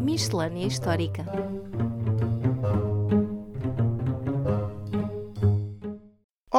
Miscelânea Histórica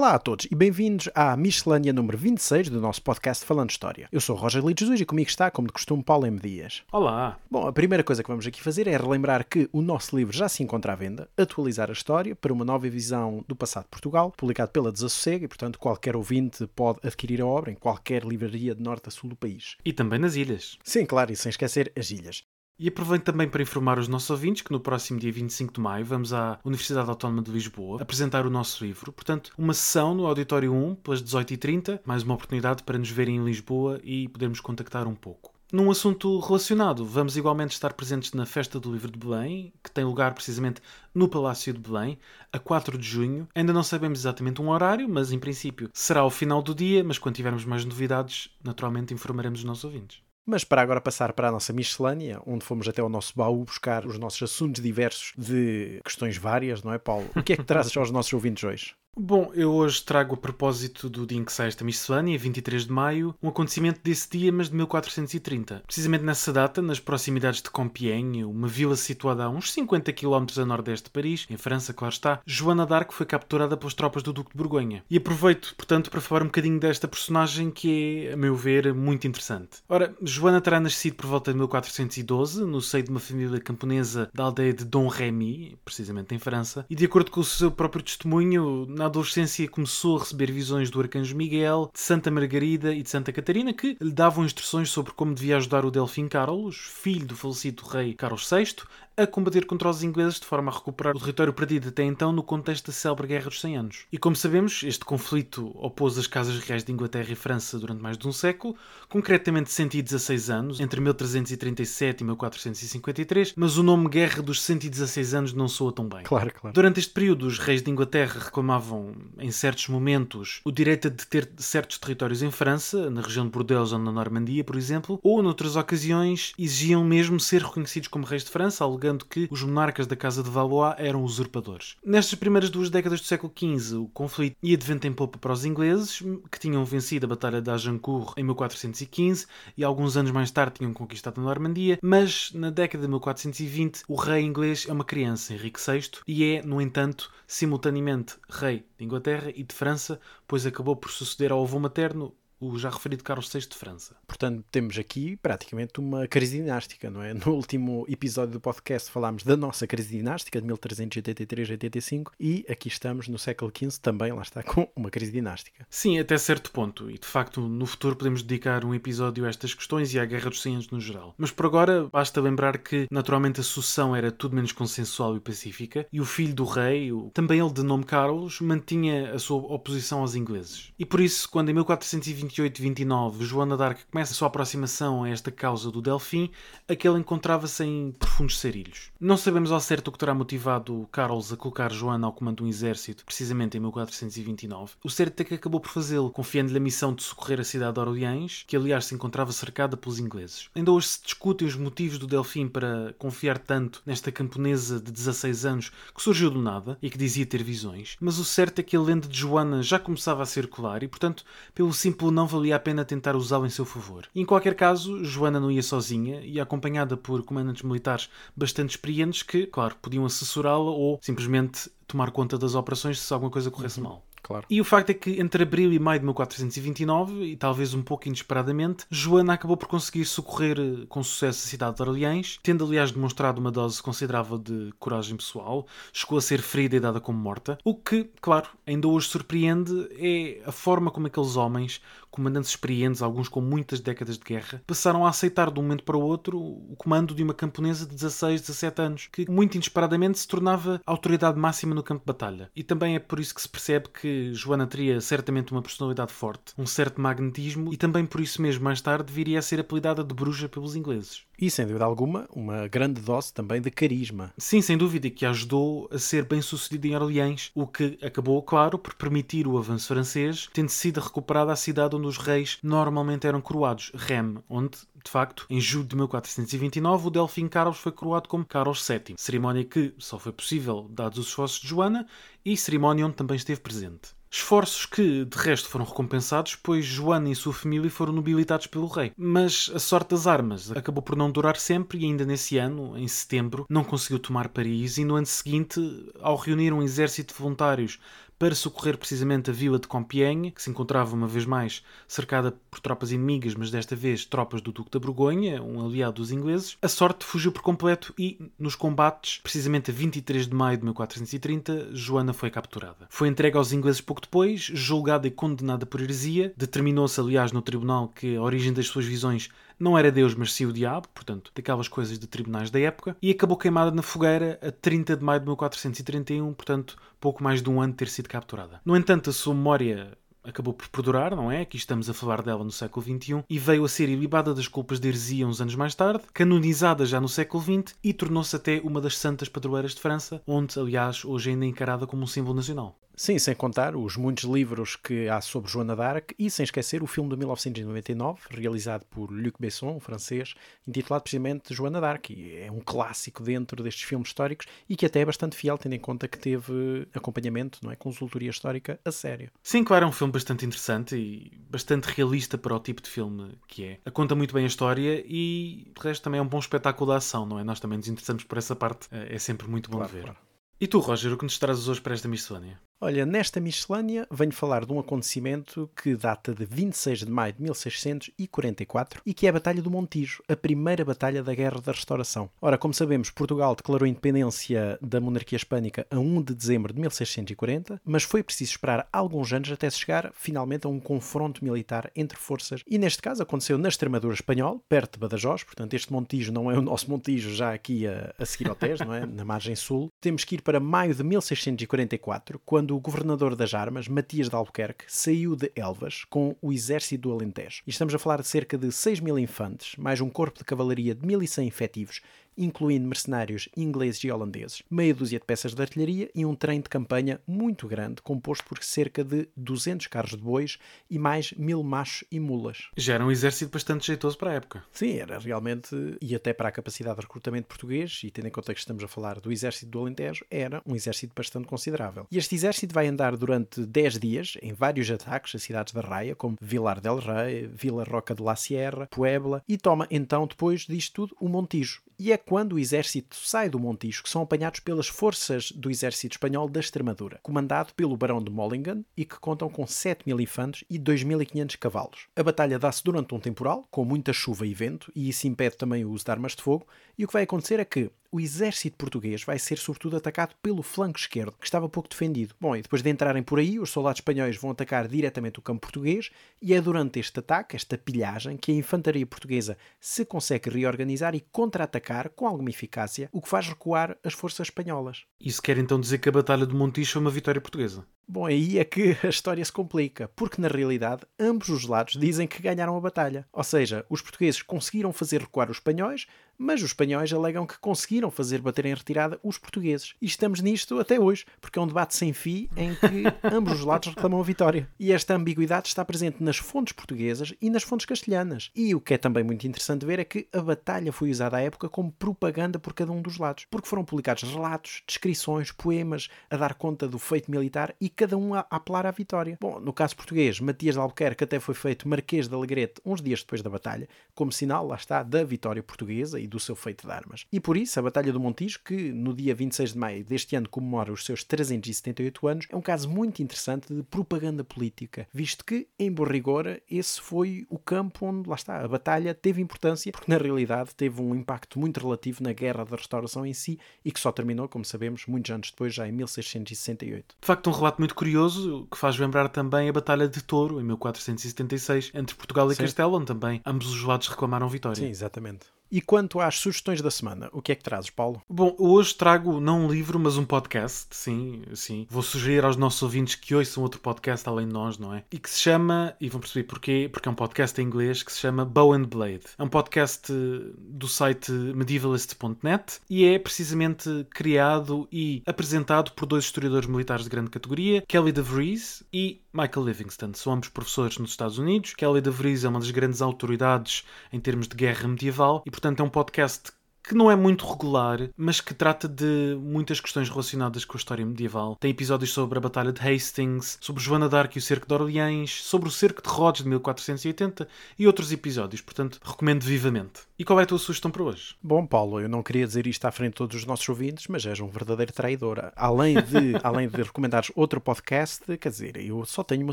Olá a todos e bem-vindos à Miscelânea número 26 do nosso podcast Falando História. Eu sou Roger Lito Jesus e comigo está, como de costume, Paulo M. Dias. Olá! Bom, a primeira coisa que vamos aqui fazer é relembrar que o nosso livro já se encontra à venda, atualizar a história para uma nova visão do passado de Portugal, publicado pela Desassossego e, portanto, qualquer ouvinte pode adquirir a obra em qualquer livraria de norte a sul do país. E também nas ilhas. Sim, claro, e sem esquecer as ilhas. E aproveito também para informar os nossos ouvintes que no próximo dia 25 de maio vamos à Universidade Autónoma de Lisboa apresentar o nosso livro. Portanto, uma sessão no Auditório 1 pelas 18h30, mais uma oportunidade para nos verem em Lisboa e podermos contactar um pouco. Num assunto relacionado, vamos igualmente estar presentes na Festa do Livro de Belém, que tem lugar precisamente no Palácio de Belém, a 4 de junho. Ainda não sabemos exatamente um horário, mas em princípio será ao final do dia. Mas quando tivermos mais novidades, naturalmente informaremos os nossos ouvintes. Mas para agora passar para a nossa miscelânea, onde fomos até o nosso baú buscar os nossos assuntos diversos de questões várias, não é, Paulo? O que é que trazes aos nossos ouvintes hoje? Bom, eu hoje trago a propósito do dia em que sai esta miscelânea, 23 de maio, um acontecimento desse dia, mas de 1430. Precisamente nessa data, nas proximidades de Compiègne, uma vila situada a uns 50 km a nordeste de Paris, em França, claro está, Joana d'Arc foi capturada pelas tropas do Duque de Borgonha. E aproveito, portanto, para falar um bocadinho desta personagem que é, a meu ver, muito interessante. Ora, Joana terá nascido por volta de 1412, no seio de uma família camponesa da aldeia de Dom Rémy, precisamente em França, e de acordo com o seu próprio testemunho, na adolescência começou a receber visões do Arcanjo Miguel, de Santa Margarida e de Santa Catarina, que lhe davam instruções sobre como devia ajudar o Delfim Carlos, filho do falecido rei Carlos VI, a combater contra os ingleses de forma a recuperar o território perdido até então no contexto da célebre Guerra dos 100 Anos. E como sabemos, este conflito opôs as casas reais de Inglaterra e França durante mais de um século, concretamente 116 anos, entre 1337 e 1453, mas o nome Guerra dos 116 Anos não soa tão bem. Claro, claro. Durante este período, os reis de Inglaterra reclamavam, em certos momentos, o direito de ter certos territórios em França, na região de Bordeaux ou na Normandia, por exemplo, ou, noutras ocasiões, exigiam mesmo ser reconhecidos como reis de França, alegando que os monarcas da Casa de Valois eram usurpadores. Nestas primeiras duas décadas do século XV, o conflito ia de vento em popa para os ingleses, que tinham vencido a Batalha de Agincourt em 1415 e alguns anos mais tarde tinham conquistado a Normandia, mas na década de 1420 o rei inglês é uma criança, Henrique VI, e é, no entanto, simultaneamente rei de Inglaterra e de França, pois acabou por suceder ao avô materno, o já referido Carlos VI de França. Portanto, temos aqui praticamente uma crise dinástica, não é? No último episódio do podcast falámos da nossa crise dinástica de 1383-85 e aqui estamos no século XV também, lá está, com uma crise dinástica. Sim, até certo ponto. E de facto, no futuro podemos dedicar um episódio a estas questões e à Guerra dos 100 Anos no geral. Mas por agora, basta lembrar que naturalmente a sucessão era tudo menos consensual e pacífica e o filho do rei, também ele de nome Carlos, mantinha a sua oposição aos ingleses. E por isso, quando em 1420 28-29 Joana d'Arc começa a sua aproximação a esta causa do Delfim, aquele encontrava-se em profundos sarilhos. Não sabemos ao certo o que terá motivado Carlos a colocar Joana ao comando de um exército, precisamente em 1429. O certo é que acabou por fazê-lo, confiando-lhe a missão de socorrer a cidade de Orleans, que aliás se encontrava cercada pelos ingleses. Ainda hoje se discutem os motivos do Delfim para confiar tanto nesta camponesa de 16 anos que surgiu do nada e que dizia ter visões, mas o certo é que a lenda de Joana já começava a circular e, portanto, pelo simples não valia a pena tentar usá-lo em seu favor. em qualquer caso, Joana não ia sozinha e acompanhada por comandantes militares bastante experientes que, claro, podiam assessorá-la ou simplesmente tomar conta das operações se alguma coisa corresse Uhum. mal. Claro. E o facto é que entre abril e maio de 1429, e talvez um pouco inesperadamente, Joana acabou por conseguir socorrer eh, com sucesso a cidade de Orleans, tendo aliás demonstrado uma dose considerável de coragem pessoal, chegou a ser ferida e dada como morta. O que, claro, ainda hoje surpreende é a forma como aqueles homens, comandantes experientes, alguns com muitas décadas de guerra, passaram a aceitar de um momento para o outro o comando de uma camponesa de 16, 17 anos, que muito inesperadamente se tornava a autoridade máxima no campo de batalha. E também é por isso que se percebe que Joana teria certamente uma personalidade forte, um certo magnetismo, e também por isso mesmo mais tarde viria a ser apelidada de bruxa pelos ingleses. E, sem dúvida alguma, uma grande dose também de carisma. Sim, sem dúvida, que a ajudou a ser bem sucedido em Orleans, o que acabou, claro, por permitir o avanço francês, tendo sido recuperada a cidade onde os reis normalmente eram coroados, Reims, onde, de facto, em julho de 1429, o Delfim Carlos foi coroado como Carlos VII, cerimónia que só foi possível dados os esforços de Joana e cerimónia onde também esteve presente. Esforços que, de resto, foram recompensados, pois Joana e sua família foram nobilitados pelo rei. Mas a sorte das armas acabou por não durar sempre e ainda nesse ano, em setembro, não conseguiu tomar Paris e no ano seguinte, ao reunir um exército de voluntários para socorrer precisamente a vila de Compiègne, que se encontrava uma vez mais cercada por tropas inimigas, mas desta vez tropas do Duque da Borgonha, um aliado dos ingleses. A sorte fugiu por completo e, nos combates, precisamente a 23 de maio de 1430, Joana foi capturada. Foi entregue aos ingleses pouco depois, julgada e condenada por heresia. Determinou-se, aliás, no tribunal que a origem das suas visões não era Deus, mas sim o diabo, portanto, daquelas coisas de tribunais da época, e acabou queimada na fogueira a 30 de maio de 1431, portanto, pouco mais de um ano de ter sido capturada. No entanto, a sua memória acabou por perdurar, não é? Aqui estamos a falar dela no século XXI e veio a ser ilibada das culpas de heresia uns anos mais tarde, canonizada já no século XX e tornou-se até uma das santas padroeiras de França, onde, aliás, hoje ainda é encarada como um símbolo nacional. Sim, sem contar os muitos livros que há sobre Joana d'Arc e sem esquecer o filme de 1999, realizado por Luc Besson, um francês, intitulado precisamente Joana d'Arc. E é um clássico dentro destes filmes históricos e que até é bastante fiel, tendo em conta que teve acompanhamento, não é? Consultoria histórica a sério. Sim, claro, é um filme bastante interessante e bastante realista para o tipo de filme que é. A conta muito bem a história e, de resto, também é um bom espetáculo de ação, não é? Nós também nos interessamos por essa parte, é sempre muito bom claro, ver. Claro. E tu, Roger, o que nos trazes hoje para esta miscelânea? Olha, nesta miscelânea venho falar de um acontecimento que data de 26 de maio de 1644 e que é a Batalha do Montijo, a primeira batalha da Guerra da Restauração. Ora, como sabemos, Portugal declarou a independência da monarquia hispânica a 1 de dezembro de 1640, mas foi preciso esperar alguns anos até se chegar finalmente a um confronto militar entre forças e neste caso aconteceu na Extremadura espanhol, perto de Badajoz, portanto este Montijo não é o nosso Montijo já aqui a, a seguir ao Tejo, não é? Na margem sul. Temos que ir para maio de 1644, quando quando o governador das armas, Matias de Albuquerque, saiu de Elvas com o exército do Alentejo. E estamos a falar de cerca de 6 mil infantes, mais um corpo de cavalaria de 1.100 efetivos incluindo mercenários ingleses e holandeses, meia dúzia de peças de artilharia e um trem de campanha muito grande, composto por cerca de 200 carros de bois e mais mil machos e mulas. Já era um exército bastante jeitoso para a época. Sim, era realmente, e até para a capacidade de recrutamento português, e tendo em conta que estamos a falar do exército do Alentejo, era um exército bastante considerável. E este exército vai andar durante 10 dias em vários ataques a cidades da Raia, como Vilar del Rei, Vila Roca de la Sierra, Puebla, e toma então, depois disto tudo, o Montijo. E é quando o exército sai do Montijo que são apanhados pelas forças do exército espanhol da Extremadura, comandado pelo barão de Mollingen e que contam com 7 mil infantes e 2.500 cavalos. A batalha dá-se durante um temporal, com muita chuva e vento, e isso impede também o uso de armas de fogo, e o que vai acontecer é que o exército português vai ser sobretudo atacado pelo flanco esquerdo, que estava pouco defendido. Bom, e depois de entrarem por aí, os soldados espanhóis vão atacar diretamente o campo português, e é durante este ataque, esta pilhagem, que a infantaria portuguesa se consegue reorganizar e contra-atacar com alguma eficácia, o que faz recuar as forças espanholas. Isso quer então dizer que a Batalha de Montijo é uma vitória portuguesa? Bom, aí é que a história se complica, porque na realidade ambos os lados dizem que ganharam a batalha. Ou seja, os portugueses conseguiram fazer recuar os espanhóis, mas os espanhóis alegam que conseguiram fazer bater em retirada os portugueses. E estamos nisto até hoje, porque é um debate sem fim em que ambos os lados reclamam a vitória. E esta ambiguidade está presente nas fontes portuguesas e nas fontes castelhanas. E o que é também muito interessante ver é que a batalha foi usada à época como propaganda por cada um dos lados, porque foram publicados relatos, descrições, poemas a dar conta do feito militar e cada um a apelar à vitória. Bom, no caso português, Matias de Albuquerque até foi feito Marquês de Alegrete uns dias depois da batalha, como sinal, lá está, da vitória portuguesa e do seu feito de armas. E por isso, a Batalha do Montijo, que no dia 26 de maio deste ano comemora os seus 378 anos, é um caso muito interessante de propaganda política, visto que, em bom rigor, esse foi o campo onde, lá está, a batalha teve importância, porque na realidade teve um impacto muito relativo na Guerra da Restauração em si e que só terminou, como sabemos, muitos anos depois, já em 1668. De facto, um relato muito curioso que faz lembrar também a Batalha de Touro, em 1476, entre Portugal e Sim. Castelo, onde também ambos os lados reclamaram vitória. Sim, exatamente. E quanto às sugestões da semana, o que é que trazes, Paulo? Bom, hoje trago não um livro, mas um podcast, sim, sim. Vou sugerir aos nossos ouvintes que ouçam outro podcast além de nós, não é? E que se chama, e vão perceber porquê, porque é um podcast em inglês que se chama Bow and Blade. É um podcast do site medievalist.net e é precisamente criado e apresentado por dois historiadores militares de grande categoria, Kelly DeVries e Michael Livingston. São ambos professores nos Estados Unidos. Kelly DeVries é uma das grandes autoridades em termos de guerra medieval e, portanto, é um podcast que não é muito regular, mas que trata de muitas questões relacionadas com a história medieval. Tem episódios sobre a Batalha de Hastings, sobre Joana d'Arc e o Cerco de Orleans, sobre o Cerco de Rhodes de 1480 e outros episódios, portanto, recomendo vivamente. E qual é a tua sugestão para hoje? Bom, Paulo, eu não queria dizer isto à frente de todos os nossos ouvintes, mas és um verdadeiro traidor. Além de, além de recomendares outro podcast, quer dizer, eu só tenho uma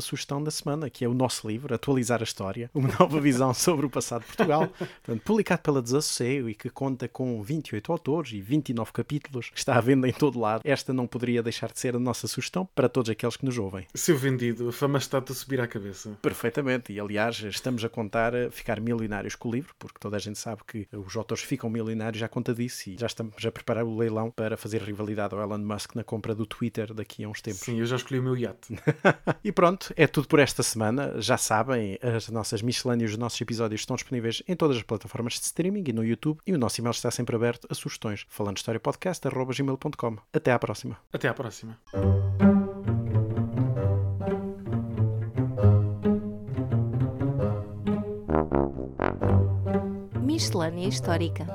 sugestão da semana, que é o nosso livro, Atualizar a História, uma nova visão sobre o passado de Portugal, portanto, publicado pela Desassossego e que conta com 28 autores e 29 capítulos, que está à venda em todo lado. Esta não poderia deixar de ser a nossa sugestão para todos aqueles que nos ouvem. Seu vendido, a fama está-te a subir à cabeça. Perfeitamente, e aliás, estamos a contar a ficar milionários com o livro, porque toda a gente sabe que os autores ficam milionários à conta disso e já estamos a preparar o leilão para fazer rivalidade ao Elon Musk na compra do Twitter daqui a uns tempos. Sim, eu já escolhi o meu iate. e pronto, é tudo por esta semana. Já sabem, as nossas miscelâneas, os nossos episódios estão disponíveis em todas as plataformas de streaming e no YouTube, e o nosso e-mail está sempre aberto a sugestões. Falando História Podcast, gmail.com. Até à próxima. Até à próxima. Miscelânea Histórica